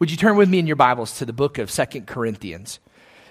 Would you turn with me in your Bibles to the book of Second Corinthians?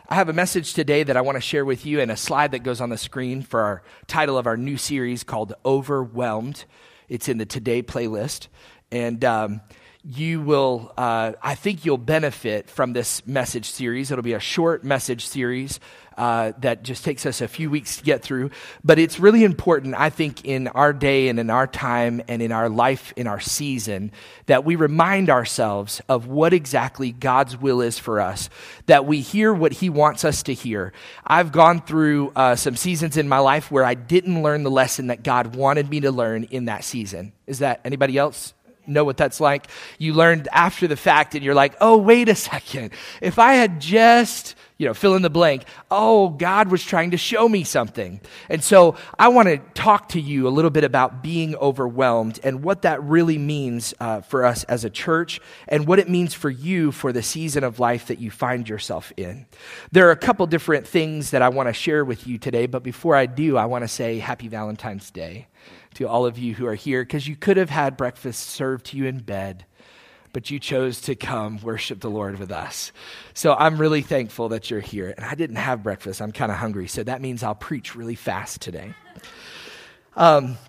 I have a message today that I want to share with you and a slide that goes on the screen for our title of our new series called Overwhelmed. It's in the Today playlist. And um, you will, uh, I think you'll benefit from this message series. It'll be a short message series uh, that just takes us a few weeks to get through. But it's really important, I think, in our day and in our time and in our life, in our season, that we remind ourselves of what exactly God's will is for us, that we hear what He wants us to hear. I've gone through uh, some seasons in my life where I didn't learn the lesson that God wanted me to learn in that season. Is that anybody else? know what that's like. You learned after the fact and you're like, oh, wait a second. If I had just you know, fill in the blank. Oh, God was trying to show me something. And so I want to talk to you a little bit about being overwhelmed and what that really means uh, for us as a church and what it means for you for the season of life that you find yourself in. There are a couple different things that I want to share with you today, but before I do, I want to say happy Valentine's Day to all of you who are here because you could have had breakfast served to you in bed but you chose to come worship the Lord with us. So I'm really thankful that you're here. And I didn't have breakfast. I'm kind of hungry. So that means I'll preach really fast today. Um,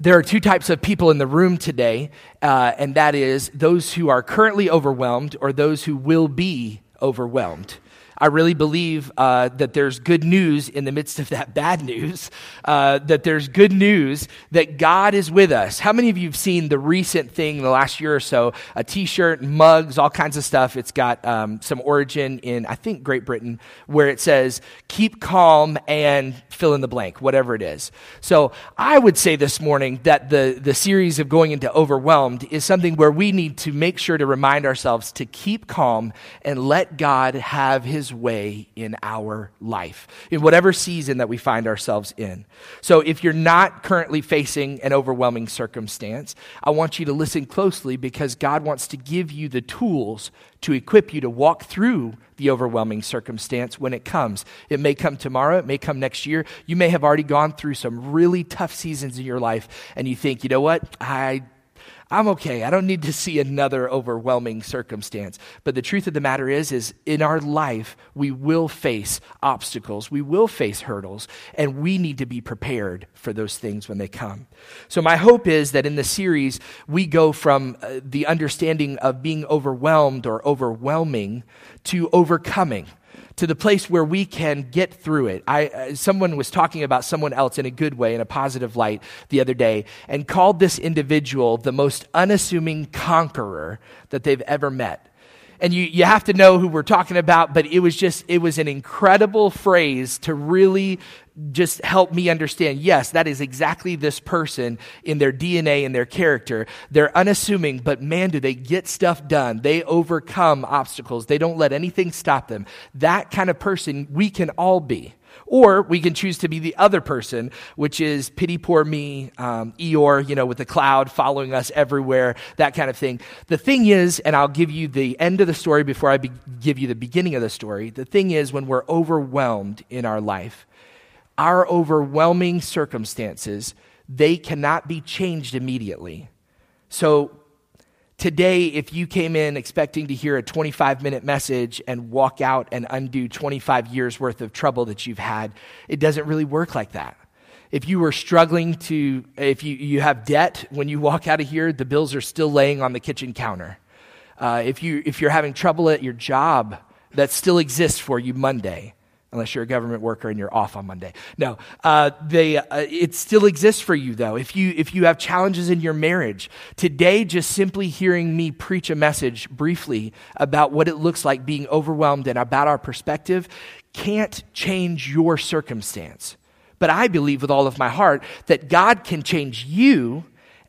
there are two types of people in the room today, uh, and that is those who are currently overwhelmed or those who will be overwhelmed. I really believe uh, that there's good news in the midst of that bad news, uh, that there's good news that God is with us. How many of you have seen the recent thing in the last year or so? A t shirt, mugs, all kinds of stuff. It's got um, some origin in, I think, Great Britain, where it says, keep calm and fill in the blank, whatever it is. So I would say this morning that the, the series of going into overwhelmed is something where we need to make sure to remind ourselves to keep calm and let God have his way in our life, in whatever season that we find ourselves in. So if you're not currently facing an overwhelming circumstance, I want you to listen closely because God wants to give you the tools to equip you to walk through the overwhelming circumstance when it comes. It may come tomorrow, it may come next year. You may have already gone through some really tough seasons in your life, and you think, you know what? I I'm okay. I don't need to see another overwhelming circumstance. But the truth of the matter is is in our life we will face obstacles. We will face hurdles and we need to be prepared for those things when they come. So my hope is that in the series we go from uh, the understanding of being overwhelmed or overwhelming to overcoming to the place where we can get through it. I, uh, someone was talking about someone else in a good way, in a positive light, the other day, and called this individual the most unassuming conqueror that they've ever met and you, you have to know who we're talking about, but it was just, it was an incredible phrase to really just help me understand yes, that is exactly this person in their DNA and their character. They're unassuming, but man, do they get stuff done. They overcome obstacles, they don't let anything stop them. That kind of person we can all be. Or we can choose to be the other person, which is pity poor me, um, Eeyore, you know, with the cloud following us everywhere, that kind of thing. The thing is, and I'll give you the end of the story before I be- give you the beginning of the story. The thing is, when we're overwhelmed in our life, our overwhelming circumstances, they cannot be changed immediately. So Today, if you came in expecting to hear a 25 minute message and walk out and undo 25 years worth of trouble that you've had, it doesn't really work like that. If you were struggling to, if you, you have debt, when you walk out of here, the bills are still laying on the kitchen counter. Uh, if, you, if you're having trouble at your job, that still exists for you Monday unless you're a government worker and you're off on Monday. No, uh, they, uh, it still exists for you though. If you if you have challenges in your marriage today, just simply hearing me preach a message briefly about what it looks like being overwhelmed and about our perspective can't change your circumstance. But I believe with all of my heart that God can change you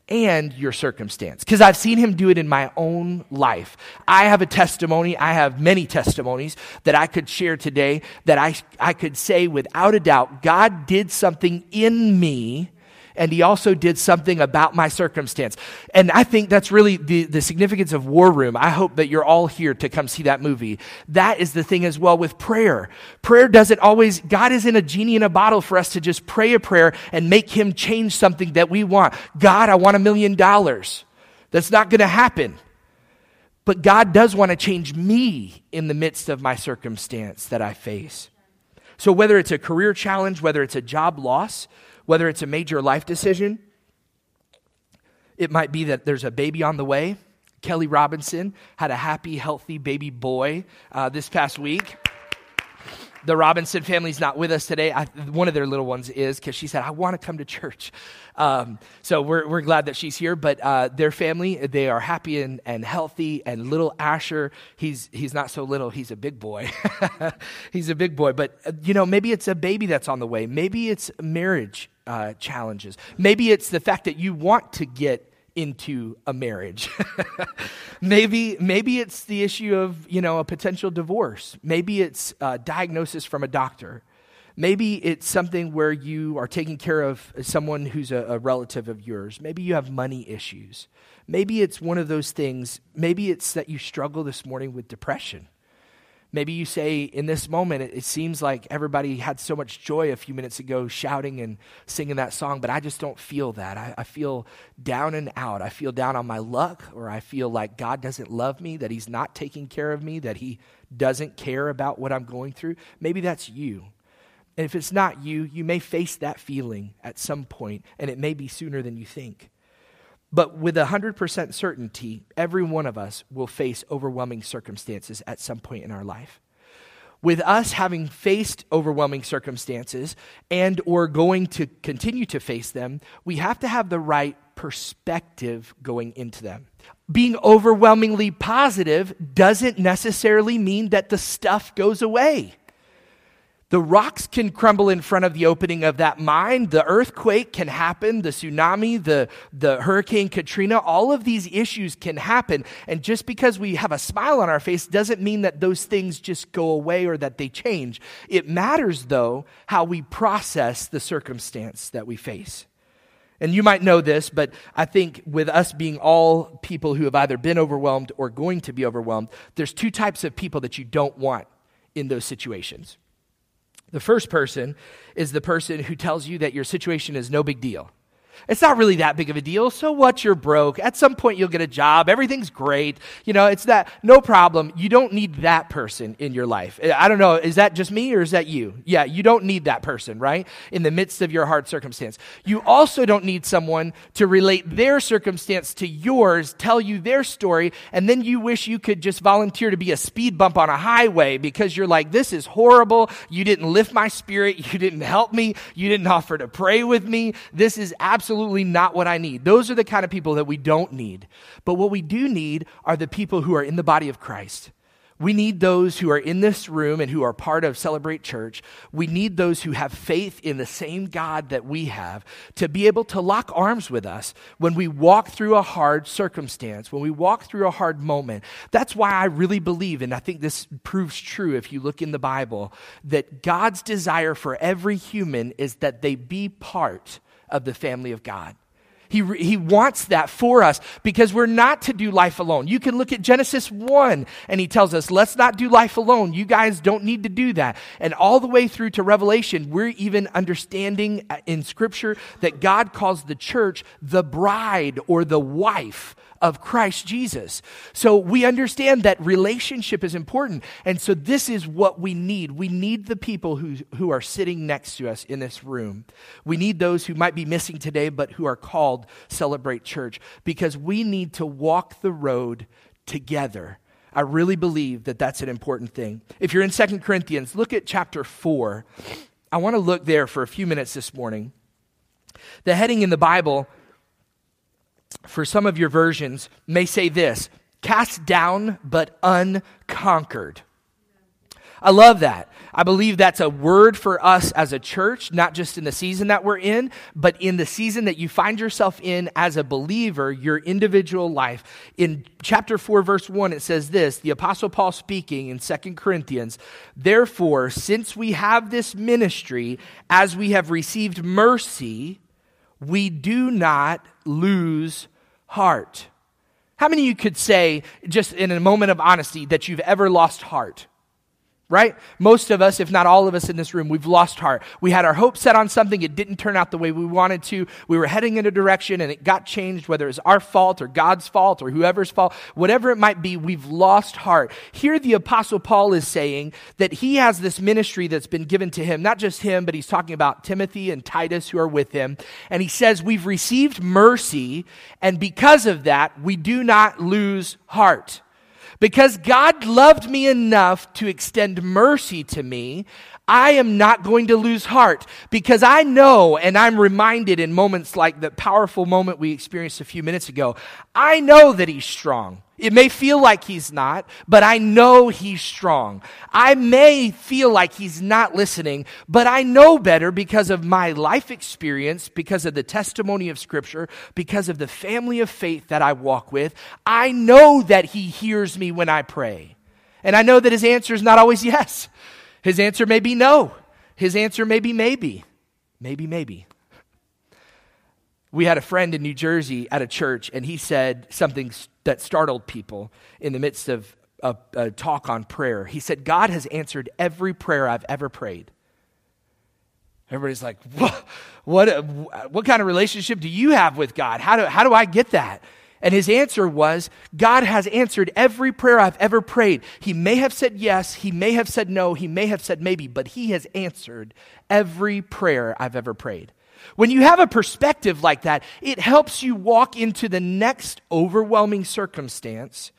and your circumstance. Because I've seen him do it in my own life. I have a testimony, I have many testimonies that I could share today that I, I could say without a doubt God did something in me and he also did something about my circumstance. And I think that's really the, the significance of War Room. I hope that you're all here to come see that movie. That is the thing as well with prayer. Prayer doesn't always, God isn't a genie in a bottle for us to just pray a prayer and make him change something that we want. God, I want a million dollars. That's not going to happen. But God does want to change me in the midst of my circumstance that I face. So, whether it's a career challenge, whether it's a job loss, whether it's a major life decision, it might be that there's a baby on the way. Kelly Robinson had a happy, healthy baby boy uh, this past week the Robinson family's not with us today. I, one of their little ones is because she said, I want to come to church. Um, so we're, we're glad that she's here. But uh, their family, they are happy and, and healthy. And little Asher, he's, he's not so little, he's a big boy. he's a big boy. But, uh, you know, maybe it's a baby that's on the way. Maybe it's marriage uh, challenges. Maybe it's the fact that you want to get into a marriage. maybe, maybe it's the issue of, you know, a potential divorce. Maybe it's a diagnosis from a doctor. Maybe it's something where you are taking care of someone who's a, a relative of yours. Maybe you have money issues. Maybe it's one of those things. Maybe it's that you struggle this morning with depression. Maybe you say, in this moment, it, it, seems like everybody had so much joy a few minutes ago shouting and singing that song, but I just don't feel that. I, I feel down and out. I feel down on my luck, or I feel like God doesn't love me, that He's not taking care of me, that He doesn't care about what I'm going through. Maybe that's you. And if it's not you, you may face that feeling at some point, and it may be sooner than you think. But with 100% certainty, every one of us will face overwhelming circumstances at some point in our life. With us having faced overwhelming circumstances and or going to continue to face them, we have to have the right perspective going into them. Being overwhelmingly positive doesn't necessarily mean that the stuff goes away. The rocks can crumble in front of the opening of that mine. The earthquake can happen. The tsunami, the, the Hurricane Katrina, all of these issues can happen. And just because we have a smile on our face doesn't mean that those things just go away or that they change. It matters, though, how we process the circumstance that we face. And you might know this, but I think with us being all people who have either been overwhelmed or going to be overwhelmed, there's two types of people that you don't want in those situations. The first person is the person who tells you that your situation is no big deal. It's not really that big of a deal. So what? You're broke. At some point, you'll get a job. Everything's great. You know, it's that, no problem. You don't need that person in your life. Eh, I don't know. Is that just me or is that you? Yeah, you don't need that person, right? In the midst of your hard circumstance. You also don't need someone to relate their circumstance to yours, tell you their story, and then you wish you could just volunteer to be a speed bump on a highway because you're like, this is horrible. You didn't lift my spirit. You didn't help me. You didn't offer to pray with me. This is absolutely absolutely not what I need. Those are the kind of people that we don't need. But what we do need are the people who are in the body of Christ. We need those who are in this room and who are part of Celebrate Church. We need those who have faith in the same God that we have to be able to lock arms with us when we walk through a hard circumstance, when we walk through a hard moment. That's why I really believe, and I think this proves true if you look in the Bible, that God's desire for every human is that they be part of the family of God. He, he wants that for us because we're not to do life alone. You can look at Genesis 1 and he tells us, let's not do life alone. You guys don't need to do that. And all the way through to Revelation, we're even understanding uh, in Scripture that God calls the church the bride or the wife of Christ Jesus. So we understand that relationship is important. And so this is what we need. We need the people who, who are sitting next to us in this room. We need those who might be missing today, but who are called Celebrate Church because we need to walk the road together. I really believe that that's an important thing. If you're in Second Corinthians, look at chapter 4. I want to look there for a few minutes this morning. The heading in the Bible for some of your versions, may say this cast down but unconquered. I love that. I believe that's a word for us as a church, not just in the season that we're in, but in the season that you find yourself in as a believer, your individual life. In chapter 4, verse 1, it says this the Apostle Paul speaking in Second Corinthians, Therefore, since we have this ministry, as we have received mercy, we do not lose heart. How many of you could say, just in a moment of honesty, that you've ever lost heart? Right? Most of us, if not all of us in this room, we've lost heart. We had our hope set on something, it didn't turn out the way we wanted to. We were heading in a direction and it got changed, whether it's our fault or God's fault or whoever's fault, whatever it might be, we've lost heart. Here, the Apostle Paul is saying that he has this ministry that's been given to him, not just him, but he's talking about Timothy and Titus who are with him. And he says, We've received mercy, and because of that, we do not lose heart. Because God loved me enough to extend mercy to me, I am not going to lose heart because I know and I'm reminded in moments like the powerful moment we experienced a few minutes ago. I know that He's strong. It may feel like he's not, but I know he's strong. I may feel like he's not listening, but I know better because of my life experience, because of the testimony of Scripture, because of the family of faith that I walk with. I know that he hears me when I pray. And I know that his answer is not always yes. His answer may be no. His answer may be maybe. Maybe, maybe. We had a friend in New Jersey at a church, and he said something that startled people in the midst of a, a, talk on prayer. He said, God has answered every prayer I've ever prayed. Everybody's like, what, what, what kind of relationship do you have with God? How do, how do I get that? And his answer was, God has answered every prayer I've ever prayed. He may have said yes, he may have said no, he may have said maybe, but he has answered every prayer I've ever prayed. When you have a perspective like that, it helps you walk into the next overwhelming circumstance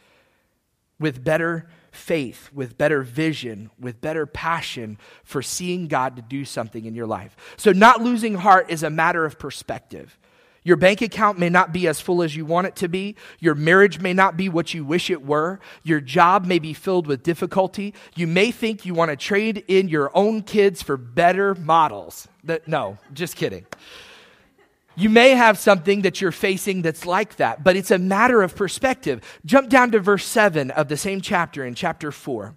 with better faith, with better vision, with better passion for seeing God to do something in your life. So, not losing heart is a matter of perspective. Your bank account may not be as full as you want it to be. Your marriage may not be what you wish it were. Your job may be filled with difficulty. You may think you want to trade in your own kids for better models. That, no, just kidding. You may have something that you're facing that's like that, but it's a matter of perspective. Jump down to verse 7 of the same chapter in chapter 4.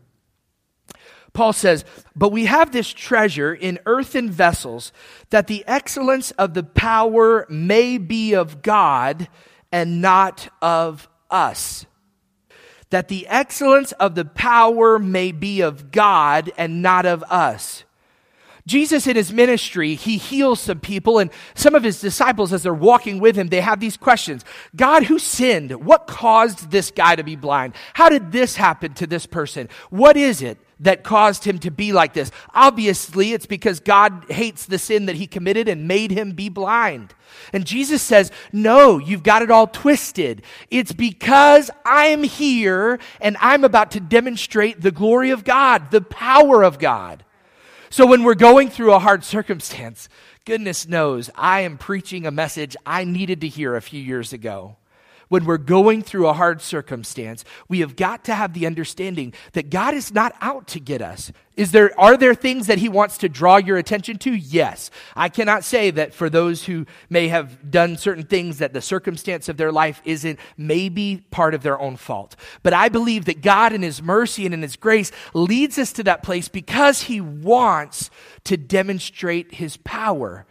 Paul says, But we have this treasure in earthen vessels, that the excellence of the power may be of God and not of us. That the excellence of the power may be of God and not of us. Jesus in his ministry, he heals some people, and some of his disciples, as they're walking with him, they have these questions God, who sinned? What caused this guy to be blind? How did this happen to this person? What is it? That caused him to be like this. Obviously, it's because God hates the sin that he committed and made him be blind. And Jesus says, No, you've got it all twisted. It's because I'm here and I'm about to demonstrate the glory of God, the power of God. So when we're going through a hard circumstance, goodness knows I am preaching a message I needed to hear a few years ago when we're going through a hard circumstance, we have got to have the understanding that God is not out to get us. Is there, are there things that He wants to draw your attention to? Yes. I cannot say that for those who may have done certain things that the circumstance of their life isn't maybe part of their own fault. But I believe that God in His mercy and in His grace leads us to that place because He wants to demonstrate His power.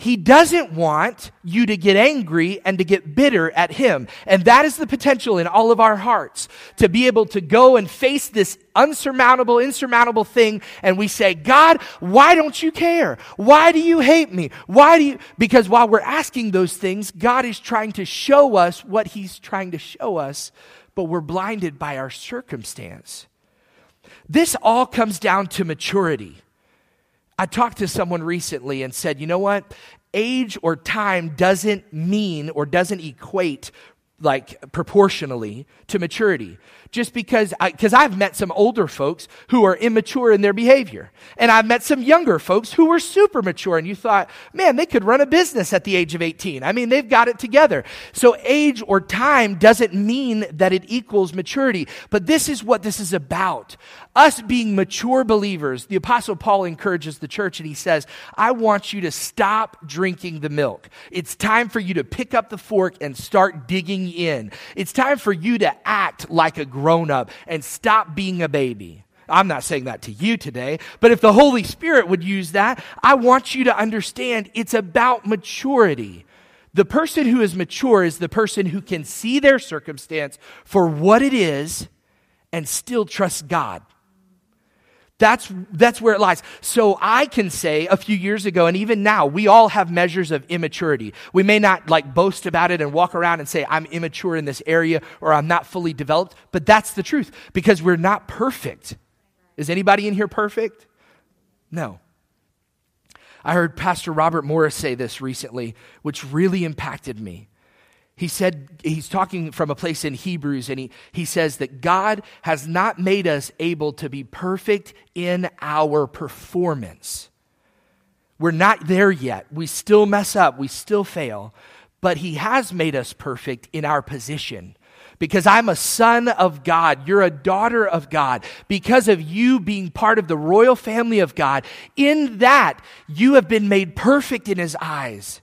He doesn't want you to get angry and to get bitter at him. And that is the potential in all of our hearts to be able to go and face this unsurmountable, insurmountable thing. And we say, God, why don't you care? Why do you hate me? Why do you? Because while we're asking those things, God is trying to show us what he's trying to show us, but we're blinded by our circumstance. This all comes down to maturity. I talked to someone recently and said, you know what? Age or time doesn't mean or doesn't equate like proportionally to maturity. Just because because I've met some older folks who are immature in their behavior. And I've met some younger folks who were super mature and you thought man they could run a business at the age of 18 I mean they've got it together. So age or time doesn't mean that it equals maturity. But this is what this is about us being mature believers, the Apostle Paul encourages the church and he says, I want you to stop drinking the milk. It's time for you to pick up the fork and start digging in. It's time for you to act like a grown up and stop being a baby. I'm not saying that to you today, but if the Holy Spirit would use that, I want you to understand it's about maturity. The person who is mature is the person who can see their circumstance for what it is and still trust God. That's, that's where it lies. So I can say a few years ago, and even now, we all have measures of immaturity. We may not like boast about it and walk around and say, I'm immature in this area or I'm not fully developed, but that's the truth because we're not perfect. Is anybody in here perfect? No. I heard Pastor Robert Morris say this recently, which really impacted me. He said, he's talking from a place in Hebrews, and he, he says that God has not made us able to be perfect in our performance. We're not there yet. We still mess up, we still fail, but He has made us perfect in our position. Because I'm a son of God, you're a daughter of God. Because of you being part of the royal family of God, in that you have been made perfect in His eyes.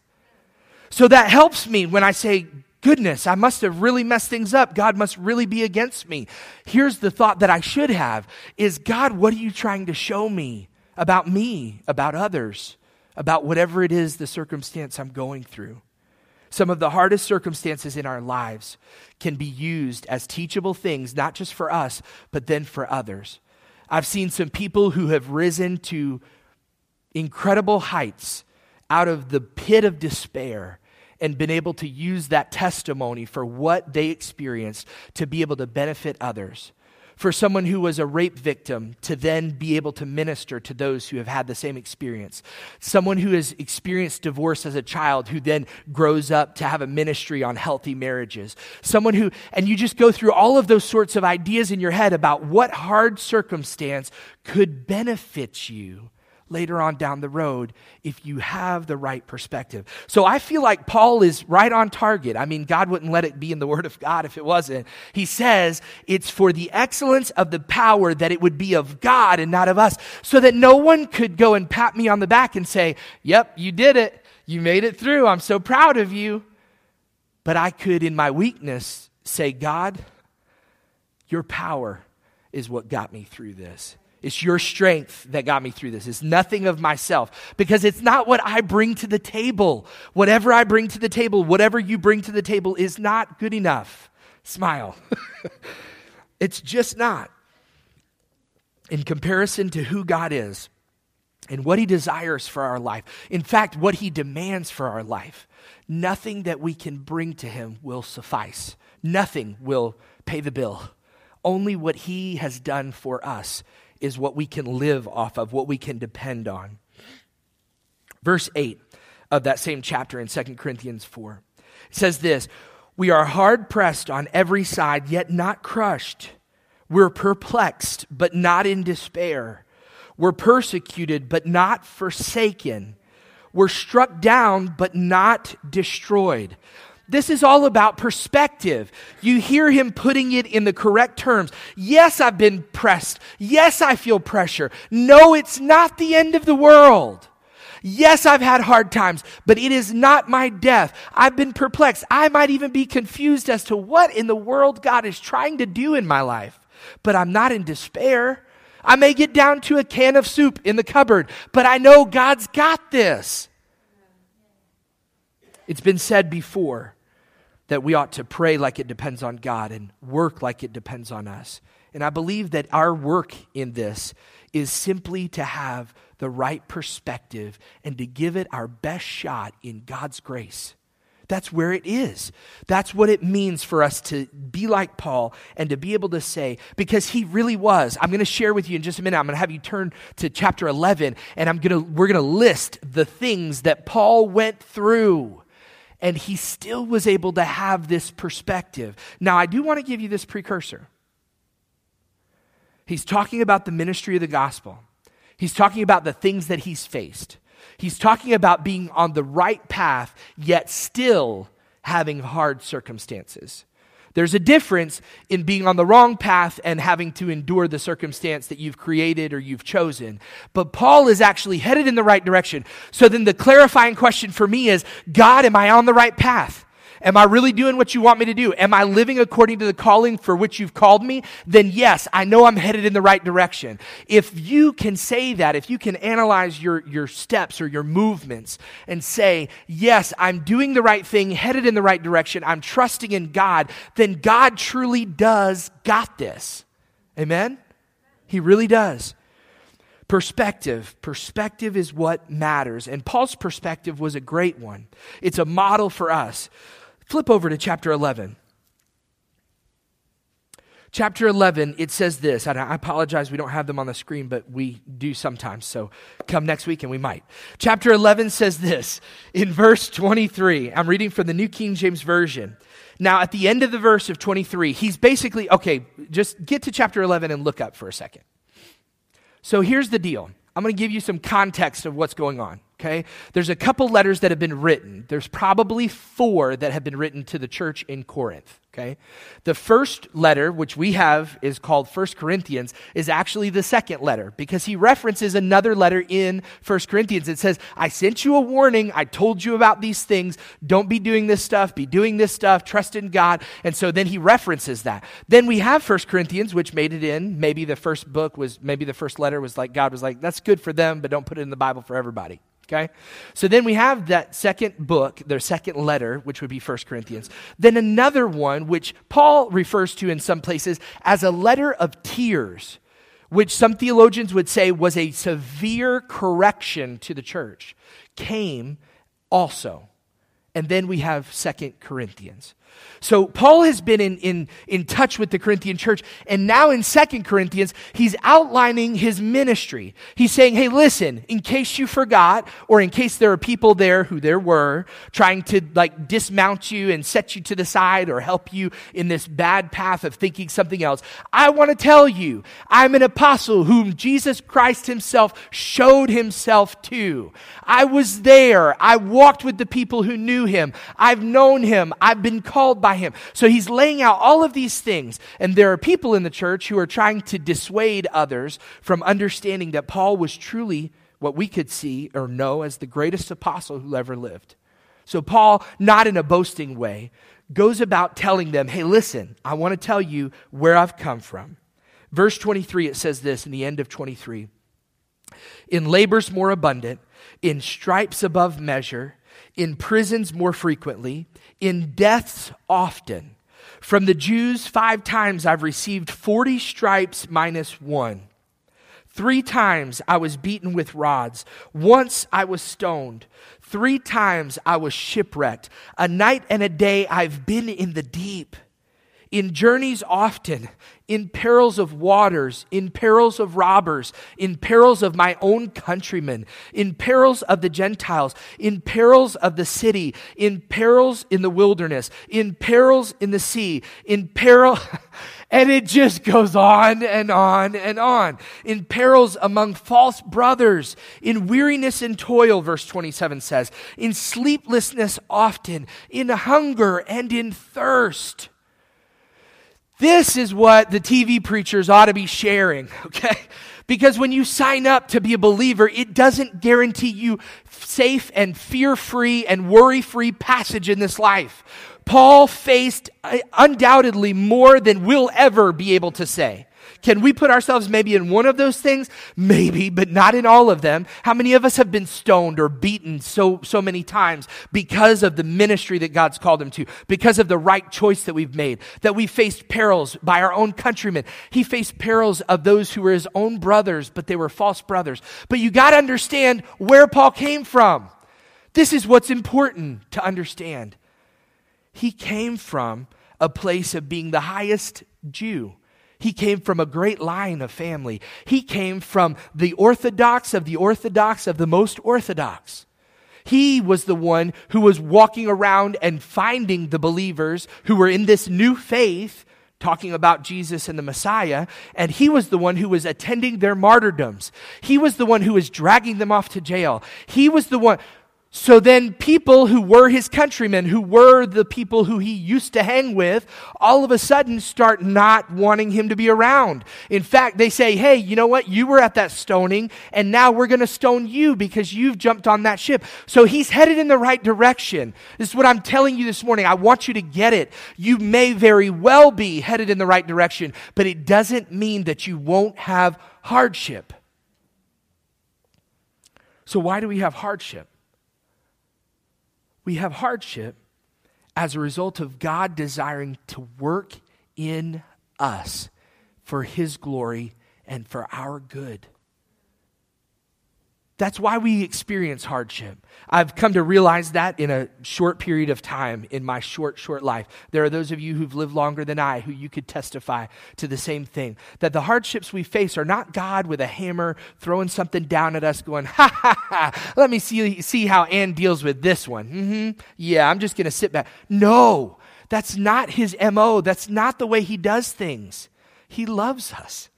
So that helps me when I say, goodness, I must have really messed things up. God must really be against me. Here's the thought that I should have is God, what are you trying to show me about me, about others, about whatever it is the circumstance I'm going through? Some of the hardest circumstances in our lives can be used as teachable things, not just for us, but then for others. I've seen some people who have risen to incredible heights out of the pit of despair and been able to use that testimony for what they experienced to be able to benefit others. For someone who was a rape victim to then be able to minister to those who have had the same experience. Someone who has experienced divorce as a child who then grows up to have a ministry on healthy marriages. Someone who, and you just go through all of those sorts of ideas in your head about what hard circumstance could benefit you later on down the road if you have the right perspective. So I feel like Paul is right on target. I mean, God wouldn't let it be in the Word of God if it wasn't. He says it's for the excellence of the power that it would be of God and not of us, so that no one could go and pat me on the back and say, Yep, you did it. You made it through. I'm so proud of you. But I could, in my weakness, say, God, your power is what got me through this. It's your strength that got me through this. It's nothing of myself because it's not what I bring to the table. Whatever I bring to the table, whatever you bring to the table is not good enough. Smile. it's just not. In comparison to who God is and what He desires for our life, in fact, what He demands for our life, nothing that we can bring to Him will suffice. Nothing will pay the bill. Only what He has done for us is what we can live off of, what we can depend on. Verse 8 of that same chapter in 2 Corinthians 4 says this We are hard pressed on every side, yet not crushed. We're perplexed, but not in despair. We're persecuted, but not forsaken. We're struck down, but not destroyed. This is all about perspective. You hear him putting it in the correct terms. Yes, I've been pressed. Yes, I feel pressure. No, it's not the end of the world. Yes, I've had hard times, but it is not my death. I've been perplexed. I might even be confused as to what in the world God is trying to do in my life, but I'm not in despair. I may get down to a can of soup in the cupboard, but I know God's got this. It's been said before that we ought to pray like it depends on God and work like it depends on us. And I believe that our work in this is simply to have the right perspective and to give it our best shot in God's grace. That's where it is. That's what it means for us to be like Paul and to be able to say, because he really was. I'm going to share with you in just a minute. I'm going to have you turn to chapter 11 and I'm going to, we're going to list the things that Paul went through and he still was able to have this perspective. Now, I do want to give you this precursor. He's talking about the ministry of the gospel, he's talking about the things that he's faced. He's talking about being on the right path, yet still having hard circumstances. There's a difference in being on the wrong path and having to endure the circumstance that you've created or you've chosen. But Paul is actually headed in the right direction. So then the clarifying question for me is God, am I on the right path? Am I really doing what you want me to do? Am I living according to the calling for which you've called me? Then yes, I know I'm headed in the right direction. If you can say that, if you can analyze your, your steps or your movements and say, yes, I'm doing the right thing, headed in the right direction, I'm trusting in God, then God truly does got this. Amen? He really does. Perspective. Perspective is what matters. And Paul's perspective was a great one. It's a model for us. Flip over to chapter 11 chapter 11, it says this. I apologize, we don't have them on the screen, but we do sometimes. So come next week and we might. Chapter 11 says this in verse 23. I'm reading from the New King James Version. Now, at the end of the verse of 23, he's basically, okay, just get to chapter 11 and look up for a second. So here's the deal I'm going to give you some context of what's going on okay? There's a couple letters that have been written. There's probably four that have been written to the church in Corinth, okay? The first letter, which we have is called First Corinthians, is actually the second letter because he references another letter in First Corinthians. It says, I sent you a warning. I told you about these things. Don't be doing this stuff. Be doing this stuff. Trust in God. And so then he references that. Then we have First Corinthians, which made it in. Maybe the first book was, maybe the first letter was like, God was like, that's good for them, but don't put it in the Bible for everybody. Okay? So then we have that second book, their second letter, which would be First Corinthians. Then another one, which Paul refers to in some places as a letter of tears, which some theologians would say was a severe correction to the church, came also. And then we have Second Corinthians. So Paul has been in, in, in touch with the Corinthian church, and now in Second Corinthians, he's outlining his ministry. He's saying, hey, listen, in case you forgot, or in case there are people there who there were, trying to like dismount you and set you to the side or help you in this bad path of thinking something else, I want to tell you, I'm an apostle whom Jesus Christ himself showed himself to. I was there. I walked with the people who knew him. I've known him. I've been called by him. So he's laying out all of these things. And there are people in the church who are trying to dissuade others from understanding that Paul was truly what we could see or know as the greatest apostle who ever lived. So Paul, not in a boasting way, goes about telling them, hey, listen, I want to tell you where I've come from. Verse 23, it says this in the end of 23 In labors more abundant, in stripes above measure, in prisons more frequently, in deaths often. From the Jews, five times I've received 40 stripes minus one. Three times I was beaten with rods. Once I was stoned. Three times I was shipwrecked. A night and a day I've been in the deep in journeys often, in perils of waters, in perils of robbers, in perils of my own countrymen, in perils of the Gentiles, in perils of the city, in perils in the wilderness, in perils in the sea, in peril, and it just goes on and on and on. In perils among false brothers, in weariness and toil, verse 27 says, in sleeplessness often, in hunger and in thirst this is what the TV preachers ought to be sharing, okay? Because when you sign up to be a believer, it doesn't guarantee you safe and fear free and worry free passage in this life. Paul faced uh, undoubtedly more than we'll ever be able to say. Can we put ourselves maybe in one of those things? Maybe, but not in all of them. How many of us have been stoned or beaten so, so many times because of the ministry that God's called him to, because of the right choice that we've made, that we faced perils by our own countrymen. He faced perils of those who were his own brothers, but they were false brothers. But you got to understand where Paul came from. This is what's important to understand. He came from a place of being the highest Jew he came from a great line of family. He came from the orthodox of the orthodox of the most orthodox. He was the one who was walking around and finding the believers who were in this new faith, talking about Jesus and the Messiah, and he was the one who was attending their martyrdoms. He was the one who was dragging them off to jail. He was the one so then, people who were his countrymen, who were the people who he used to hang with, all of a sudden start not wanting him to be around. In fact, they say, Hey, you know what? You were at that stoning, and now we're going to stone you because you've jumped on that ship. So he's headed in the right direction. This is what I'm telling you this morning. I want you to get it. You may very well be headed in the right direction, but it doesn't mean that you won't have hardship. So, why do we have hardship? We have hardship as a result of God desiring to work in us for His glory and for our good. That's why we experience hardship. I've come to realize that in a short period of time in my short, short life. There are those of you who've lived longer than I who you could testify to the same thing. That the hardships we face are not God with a hammer throwing something down at us, going, ha ha ha, let me see, see how Ann deals with this one. Mm-hmm. Yeah, I'm just going to sit back. No, that's not his MO. That's not the way he does things. He loves us.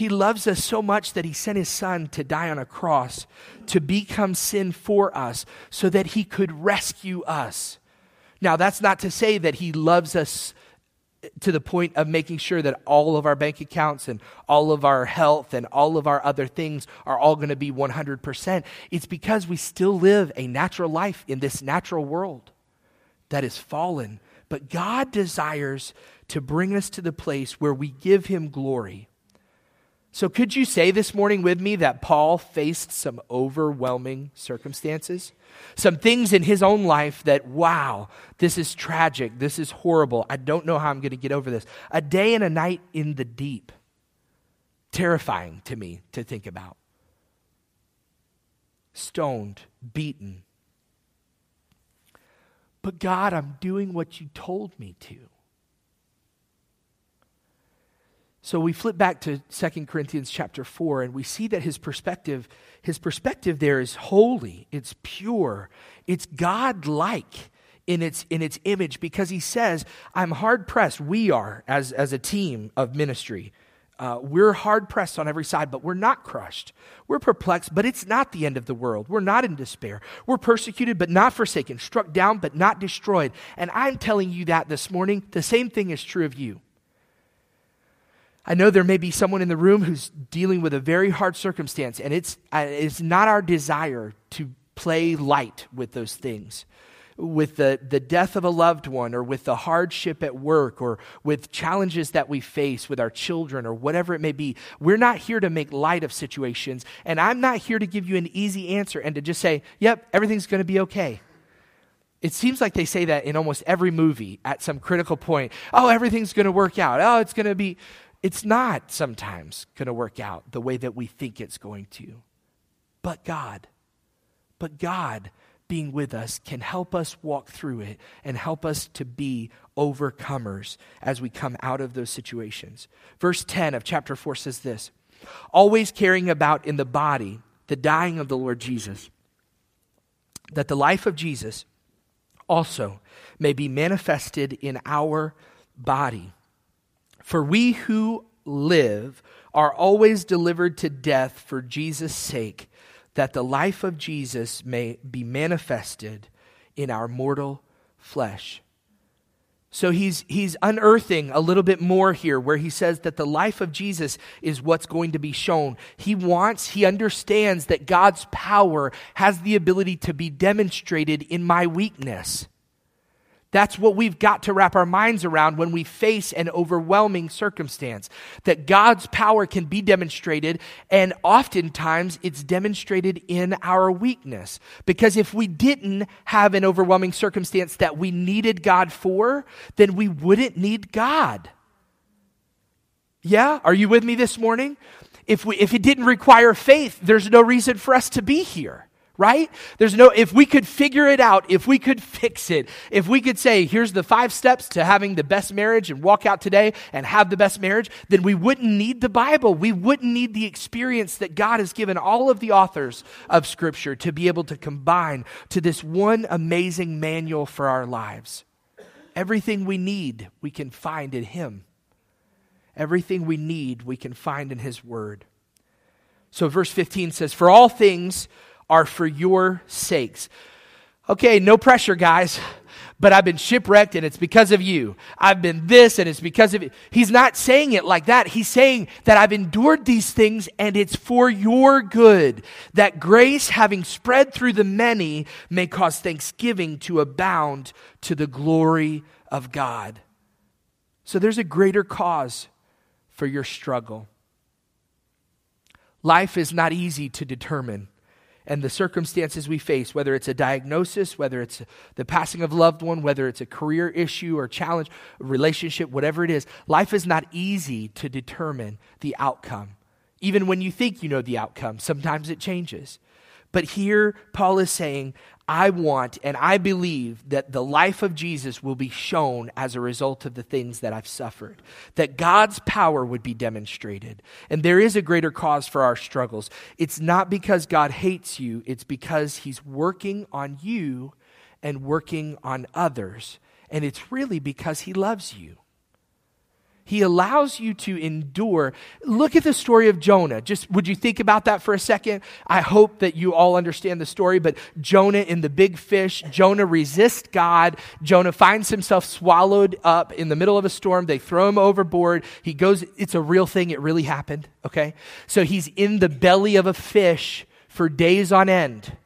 He loves us so much that he sent his son to die on a cross to become sin for us so that he could rescue us. Now, that's not to say that he loves us to the point of making sure that all of our bank accounts and all of our health and all of our other things are all going to be 100%. It's because we still live a natural life in this natural world that is fallen. But God desires to bring us to the place where we give him glory so, could you say this morning with me that Paul faced some overwhelming circumstances? Some things in his own life that, wow, this is tragic. This is horrible. I don't know how I'm going to get over this. A day and a night in the deep. Terrifying to me to think about. Stoned, beaten. But God, I'm doing what you told me to. So we flip back to 2 Corinthians chapter 4 and we see that his perspective his perspective there is holy, it's pure, it's God-like in its in its image because he says, I'm hard pressed. We are as as a team of ministry. Uh, we're hard pressed on every side, but we're not crushed. We're perplexed, but it's not the end of the world. We're not in despair. We're persecuted, but not forsaken, struck down, but not destroyed. And I'm telling you that this morning. The same thing is true of you. I know there may be someone in the room who's dealing with a very hard circumstance, and it's, uh, it's not our desire to play light with those things. With the, the death of a loved one, or with the hardship at work, or with challenges that we face with our children, or whatever it may be. We're not here to make light of situations, and I'm not here to give you an easy answer and to just say, yep, everything's going to be okay. It seems like they say that in almost every movie at some critical point. Oh, everything's going to work out. Oh, it's going to be it's not sometimes going to work out the way that we think it's going to. But God, but God being with us can help us walk through it and help us to be overcomers as we come out of those situations. Verse 10 of chapter 4 says this Always carrying about in the body the dying of the Lord Jesus, that the life of Jesus also may be manifested in our body. For we who live are always delivered to death for Jesus' sake, that the life of Jesus may be manifested in our mortal flesh. So he's, he's unearthing a little bit more here where he says that the life of Jesus is what's going to be shown. He wants, he understands that God's power has the ability to be demonstrated in my weakness. That's what we've got to wrap our minds around when we face an overwhelming circumstance. That God's power can be demonstrated, and oftentimes it's demonstrated in our weakness. Because if we didn't have an overwhelming circumstance that we needed God for, then we wouldn't need God. Yeah? Are you with me this morning? If, we, if it didn't require faith, there's no reason for us to be here right? There's no, if we could figure it out, if we could fix it, if we could say, here's the five steps to having the best marriage and walk out today and have the best marriage, then we wouldn't need the Bible. We wouldn't need the experience that God has given all of the authors of Scripture to be able to combine to this one amazing manual for our lives. Everything we need, we can find in Him. Everything we need, we can find in His Word. So, verse 15 says, For all things, are for your sakes. Okay, no pressure, guys, but I've been shipwrecked and it's because of you. I've been this and it's because of it. He's not saying it like that. He's saying that I've endured these things and it's for your good, that grace, having spread through the many, may cause thanksgiving to abound to the glory of God. So there's a greater cause for your struggle. Life is not easy to determine and the circumstances we face, whether it's a diagnosis, whether it's the passing of a loved one, whether it's a career issue or challenge, relationship, whatever it is, life is not easy to determine the outcome. Even when you think you know the outcome, sometimes it changes. But here, Paul is saying, I want and I believe that the life of Jesus will be shown as a result of the things that I've suffered, that God's power would be demonstrated. And there is a greater cause for our struggles. It's not because God hates you, it's because He's working on you and working on others. And it's really because He loves you. He allows you to endure. Look at the story of Jonah. Just would you think about that for a second? I hope that you all understand the story, but Jonah in the big fish, Jonah resists God. Jonah finds himself swallowed up in the middle of a storm. They throw him overboard. He goes, it's a real thing. It really happened. Okay. So he's in the belly of a fish for days on end.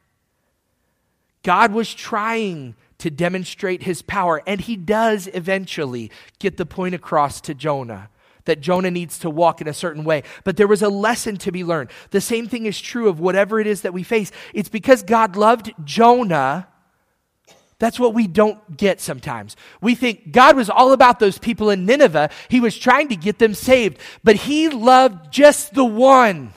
God was trying to demonstrate his power. And he does eventually get the point across to Jonah that Jonah needs to walk in a certain way. But there was a lesson to be learned. The same thing is true of whatever it is that we face. It's because God loved Jonah. That's what we don't get sometimes. We think God was all about those people in Nineveh. He was trying to get them saved, but he loved just the one.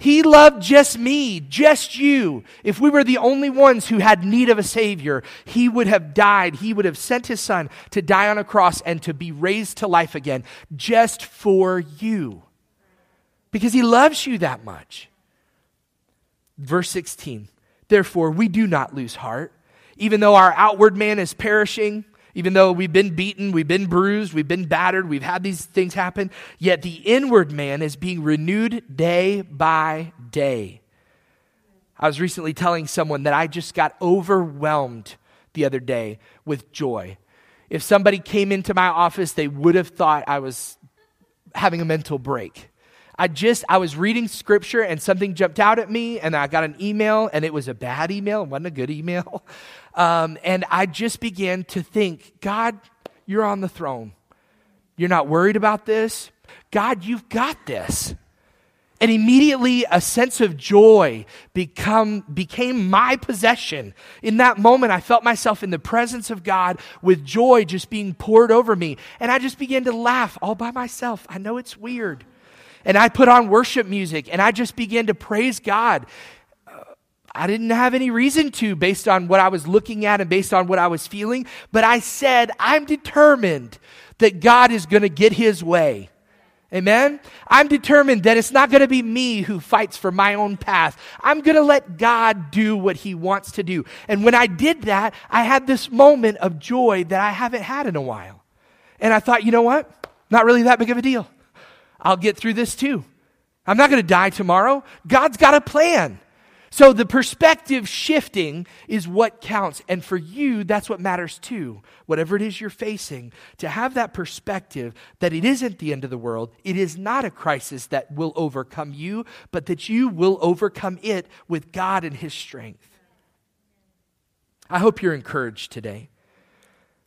He loved just me, just you. If we were the only ones who had need of a Savior, He would have died. He would have sent His Son to die on a cross and to be raised to life again just for you. Because He loves you that much. Verse 16 Therefore, we do not lose heart. Even though our outward man is perishing, even though we've been beaten, we've been bruised, we've been battered, we've had these things happen, yet the inward man is being renewed day by day. I was recently telling someone that I just got overwhelmed the other day with joy. If somebody came into my office, they would have thought I was having a mental break. I just, I was reading scripture and something jumped out at me, and I got an email, and it was a bad email, it wasn't a good email. Um, and I just began to think, God, you're on the throne. You're not worried about this. God, you've got this. And immediately a sense of joy become, became my possession. In that moment, I felt myself in the presence of God with joy just being poured over me. And I just began to laugh all by myself. I know it's weird. And I put on worship music and I just began to praise God. I didn't have any reason to based on what I was looking at and based on what I was feeling, but I said, I'm determined that God is going to get his way. Amen? I'm determined that it's not going to be me who fights for my own path. I'm going to let God do what he wants to do. And when I did that, I had this moment of joy that I haven't had in a while. And I thought, you know what? Not really that big of a deal. I'll get through this too. I'm not going to die tomorrow. God's got a plan. So the perspective shifting is what counts. And for you, that's what matters too. Whatever it is you're facing, to have that perspective that it isn't the end of the world, it is not a crisis that will overcome you, but that you will overcome it with God and His strength. I hope you're encouraged today.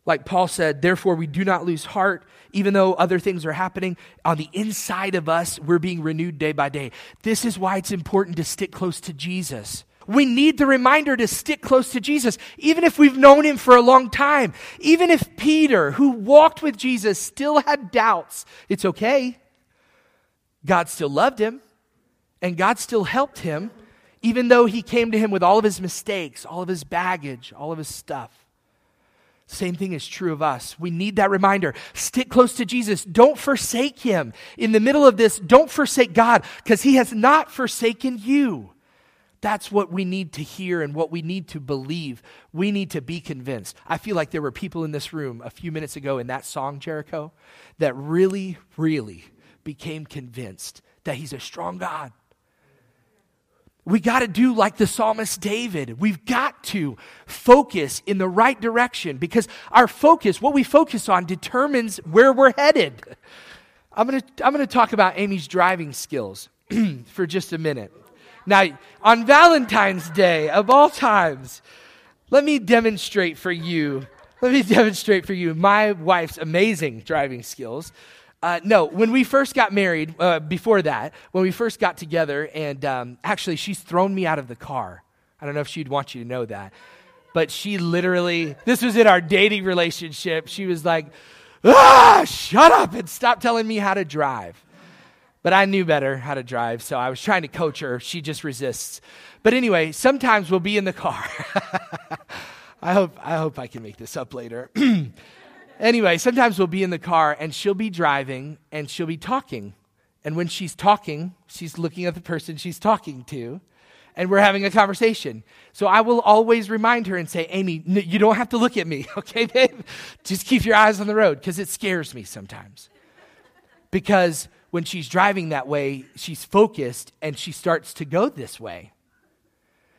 Like Paul said, therefore we do not lose heart, even though other things are happening. On the inside of us, we're being renewed day by day. This is why it's important to stick close to Jesus. We need the reminder to stick close to Jesus, even if we've known him for a long time. Even if Peter, who walked with Jesus, still had doubts, it's okay. God still loved him, and God still helped him, even though he came to him with all of his mistakes, all of his baggage, all of his stuff. Same thing is true of us. We need that reminder. Stick close to Jesus. Don't forsake him. In the middle of this, don't forsake God because he has not forsaken you. That's what we need to hear and what we need to believe. We need to be convinced. I feel like there were people in this room a few minutes ago in that song, Jericho, that really, really became convinced that he's a strong God, we got to do like the psalmist David. We've got to focus in the right direction because our focus, what we focus on, determines where we're headed. I'm going to I'm going to talk about Amy's driving skills for just a minute. Now, on Valentine's Day, of all times, let me demonstrate for you. Let me demonstrate for you my wife's amazing driving skills. Uh, no, when we first got married, uh, before that, when we first got together, and um, actually, she's thrown me out of the car. I don't know if she'd want you to know that. But she literally, this was in our dating relationship. She was like, ah, shut up and stop telling me how to drive. But I knew better how to drive, so I was trying to coach her. She just resists. But anyway, sometimes we'll be in the car. I hope I hope I can make this up later. anyway, sometimes we'll be in the car and she'll be driving and she'll be talking. And when she's talking, she's looking at the person she's talking to and we're having a conversation. So I will always remind her and say, Amy, n- you don't have to look at me, okay, babe? Just keep your eyes on the road because it scares me sometimes. Because when she's driving that way, she's focused and she starts to go this way.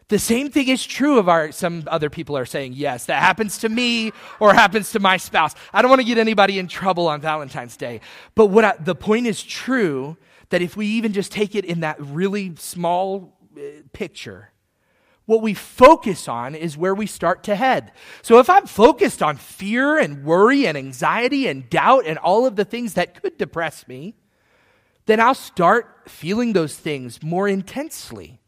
The same thing is true of our, some other people are saying, yes, that happens to me or happens to my spouse. I don't want to get anybody in trouble on Valentine's Day. But what I, the point is true that if we even just take it in that really small uh, picture, what we focus on is where we start to head. So if I'm focused on fear and worry and anxiety and doubt and all of the things that could depress me, then I'll start feeling those things more intensely.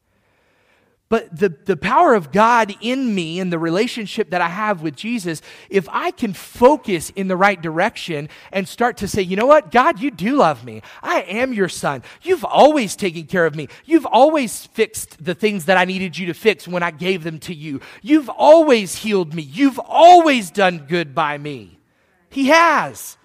But the, the power of God in me and the relationship that I have with Jesus, if I can focus in the right direction and start to say, you know what, God, you do love me. I am your son. You've always taken care of me. You've always fixed the things that I needed you to fix when I gave them to you. You've always healed me. You've always done good by me. He has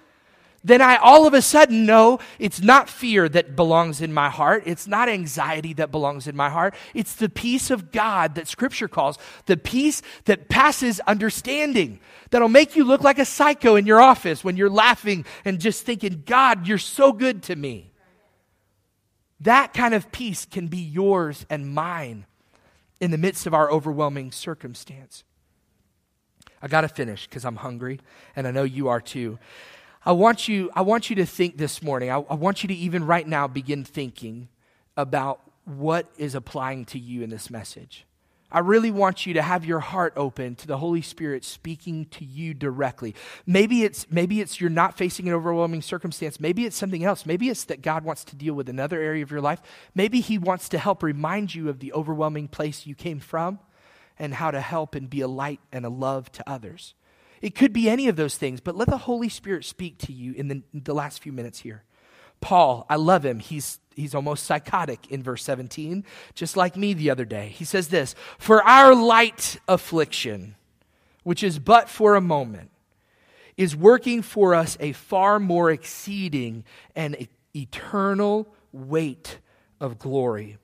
then I all of a sudden know it's not fear that belongs in my heart. It's not anxiety that belongs in my heart. It's the peace of God that Scripture calls the peace that passes understanding, that'll make you look like a psycho in your office when you're laughing and just thinking, God, you're so good to me. That kind of peace can be yours and mine in the midst of our overwhelming circumstance. I got to finish because I'm hungry, and I know you are too. I want you, I want you to think this morning. I, I want you to even right now begin thinking about what is applying to you in this message. I really want you to have your heart open to the Holy Spirit speaking to you directly. Maybe it's maybe it's you're not facing an overwhelming circumstance. Maybe it's something else. Maybe it's that God wants to deal with another area of your life. Maybe he wants to help remind you of the overwhelming place you came from and how to help and be a light and a love to others. It could be any of those things, but let the Holy Spirit speak to you in the, the last few minutes here. Paul, I love him. He's, he's almost psychotic in verse 17, just like me the other day. He says this For our light affliction, which is but for a moment, is working for us a far more exceeding and eternal weight of glory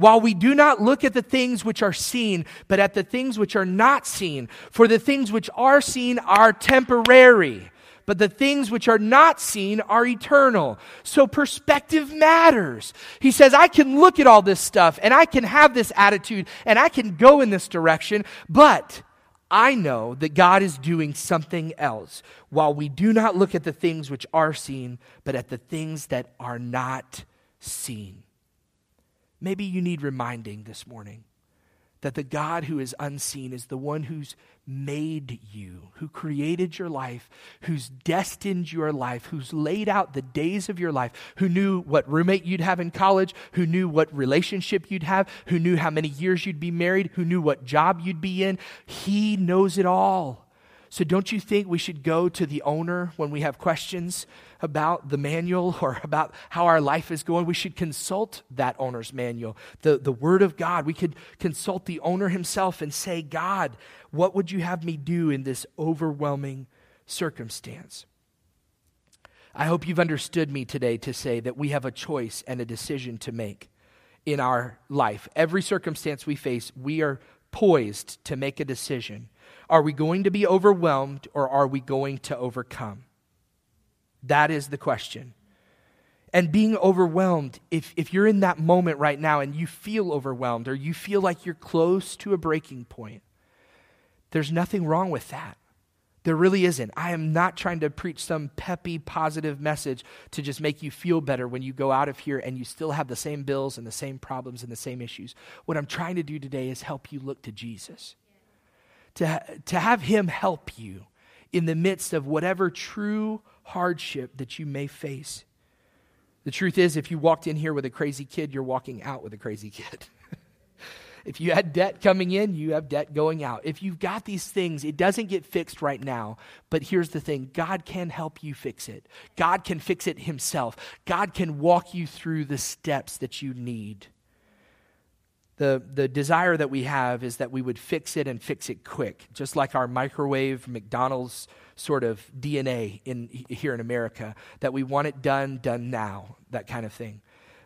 while we do not look at the things which are seen, but at the things which are not seen. For the things which are seen are temporary, but the things which are not seen are eternal. So perspective matters. He says, I can look at all this stuff and I can have this attitude and I can go in this direction, but I know that God is doing something else while we do not look at the things which are seen, but at the things that are not seen. Maybe you need reminding this morning that the God who is unseen is the one who's made you, who created your life, who's destined your life, who's laid out the days of your life, who knew what roommate you'd have in college, who knew what relationship you'd have, who knew how many years you'd be married, who knew what job you'd be in. He knows it all. So don't you think we should go to the owner when we have questions about the manual or about how our life is going? We should consult that owner's manual, the, the Word of God. We could consult the owner himself and say, God, what would you have me do in this overwhelming circumstance? I hope you've understood me today to say that we have a choice and a decision to make in our life. Every circumstance we face, we are poised to make a decision are we going to be overwhelmed or are we going to overcome? That is the question. And being overwhelmed, if, if you're in that moment right now and you feel overwhelmed or you feel like you're close to a breaking point, there's nothing wrong with that. There really isn't. I am not trying to preach some peppy, positive message to just make you feel better when you go out of here and you still have the same bills and the same problems and the same issues. What I'm trying to do today is help you look to Jesus to, to have Him help you in the midst of whatever true hardship that you may face. The truth is, if you walked in here with a crazy kid, you're walking out with a crazy kid. If you had debt coming in, you have debt going out. If you've got these things, it doesn't get fixed right now. But here's the thing God can help you fix it. God can fix it Himself. God can walk you through the steps that you need. The, the desire that we have is that we would fix it and fix it quick, just like our microwave McDonald's sort of DNA in, here in America, that we want it done, done now, that kind of thing.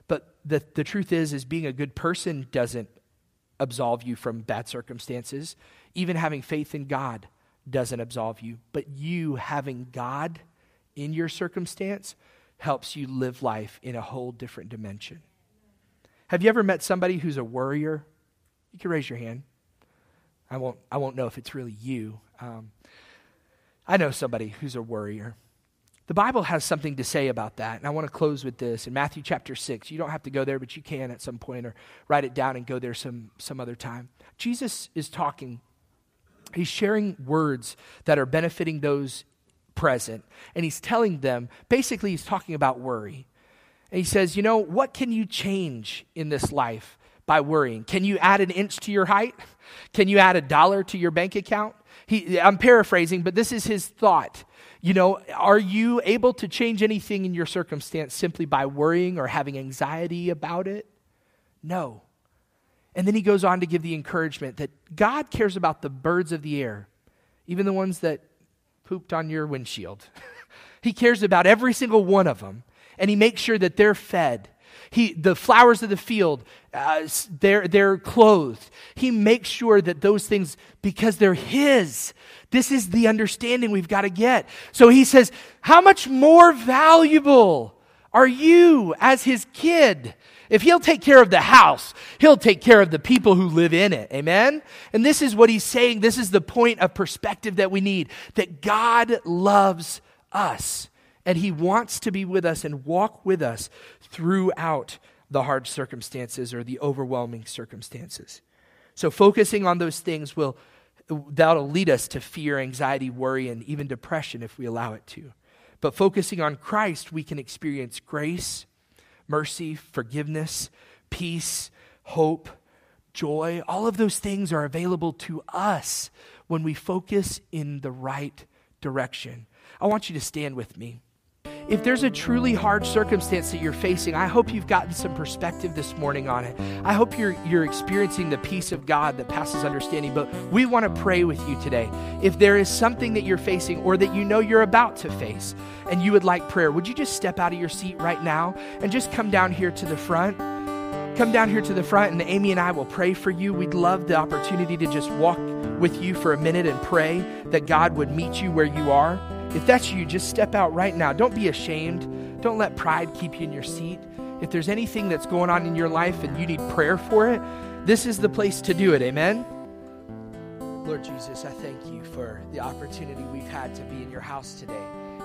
But the, the truth is, is being a good person doesn't absolve you from bad circumstances. Even having faith in God doesn't absolve you. But you having God in your circumstance helps you live life in a whole different dimension. Have you ever met somebody who's a worrier? You can raise your hand. I won't, I won't know if it's really you. Um, I know somebody who's a worrier. The Bible has something to say about that, and I want to close with this. In Matthew chapter 6, you don't have to go there, but you can at some point, or write it down and go there some, some other time. Jesus is talking, he's sharing words that are benefiting those present, and he's telling them basically, he's talking about worry. And he says, You know, what can you change in this life by worrying? Can you add an inch to your height? Can you add a dollar to your bank account? He, I'm paraphrasing, but this is his thought. You know, are you able to change anything in your circumstance simply by worrying or having anxiety about it? No. And then he goes on to give the encouragement that God cares about the birds of the air, even the ones that pooped on your windshield. he cares about every single one of them, and he makes sure that they're fed. He, the flowers of the field, uh, they're, they're clothed. He makes sure that those things, because they're His, this is the understanding we've got to get. So he says, How much more valuable are you as his kid? If he'll take care of the house, he'll take care of the people who live in it. Amen? And this is what he's saying. This is the point of perspective that we need that God loves us and he wants to be with us and walk with us throughout the hard circumstances or the overwhelming circumstances. So, focusing on those things will that'll lead us to fear, anxiety, worry, and even depression if we allow it to. But focusing on Christ, we can experience grace, mercy, forgiveness, peace, hope, joy. All of those things are available to us when we focus in the right direction. I want you to stand with me if there's a truly hard circumstance that you're facing, I hope you've gotten some perspective this morning on it. I hope you're, you're experiencing the peace of God that passes understanding. But we want to pray with you today. If there is something that you're facing or that you know you're about to face and you would like prayer, would you just step out of your seat right now and just come down here to the front? Come down here to the front, and Amy and I will pray for you. We'd love the opportunity to just walk with you for a minute and pray that God would meet you where you are. If that's you, just step out right now. Don't be ashamed. Don't let pride keep you in your seat. If there's anything that's going on in your life and you need prayer for it, this is the place to do it. Amen. Lord Jesus, I thank you for the opportunity we've had to be in your house today.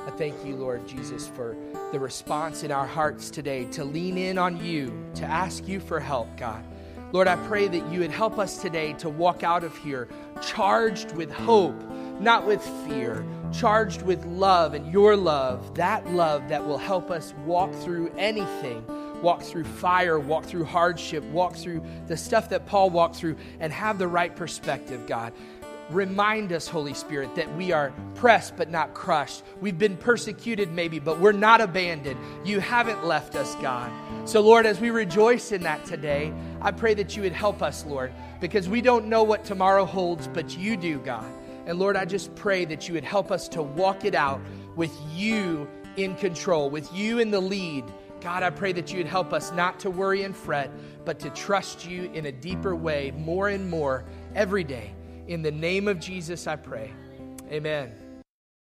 I thank you, Lord Jesus, for the response in our hearts today to lean in on you, to ask you for help, God. Lord, I pray that you would help us today to walk out of here charged with hope, not with fear, charged with love and your love, that love that will help us walk through anything walk through fire, walk through hardship, walk through the stuff that Paul walked through, and have the right perspective, God. Remind us, Holy Spirit, that we are pressed but not crushed. We've been persecuted, maybe, but we're not abandoned. You haven't left us, God. So, Lord, as we rejoice in that today, I pray that you would help us, Lord, because we don't know what tomorrow holds, but you do, God. And Lord, I just pray that you would help us to walk it out with you in control, with you in the lead. God, I pray that you would help us not to worry and fret, but to trust you in a deeper way, more and more every day. In the name of Jesus, I pray. Amen.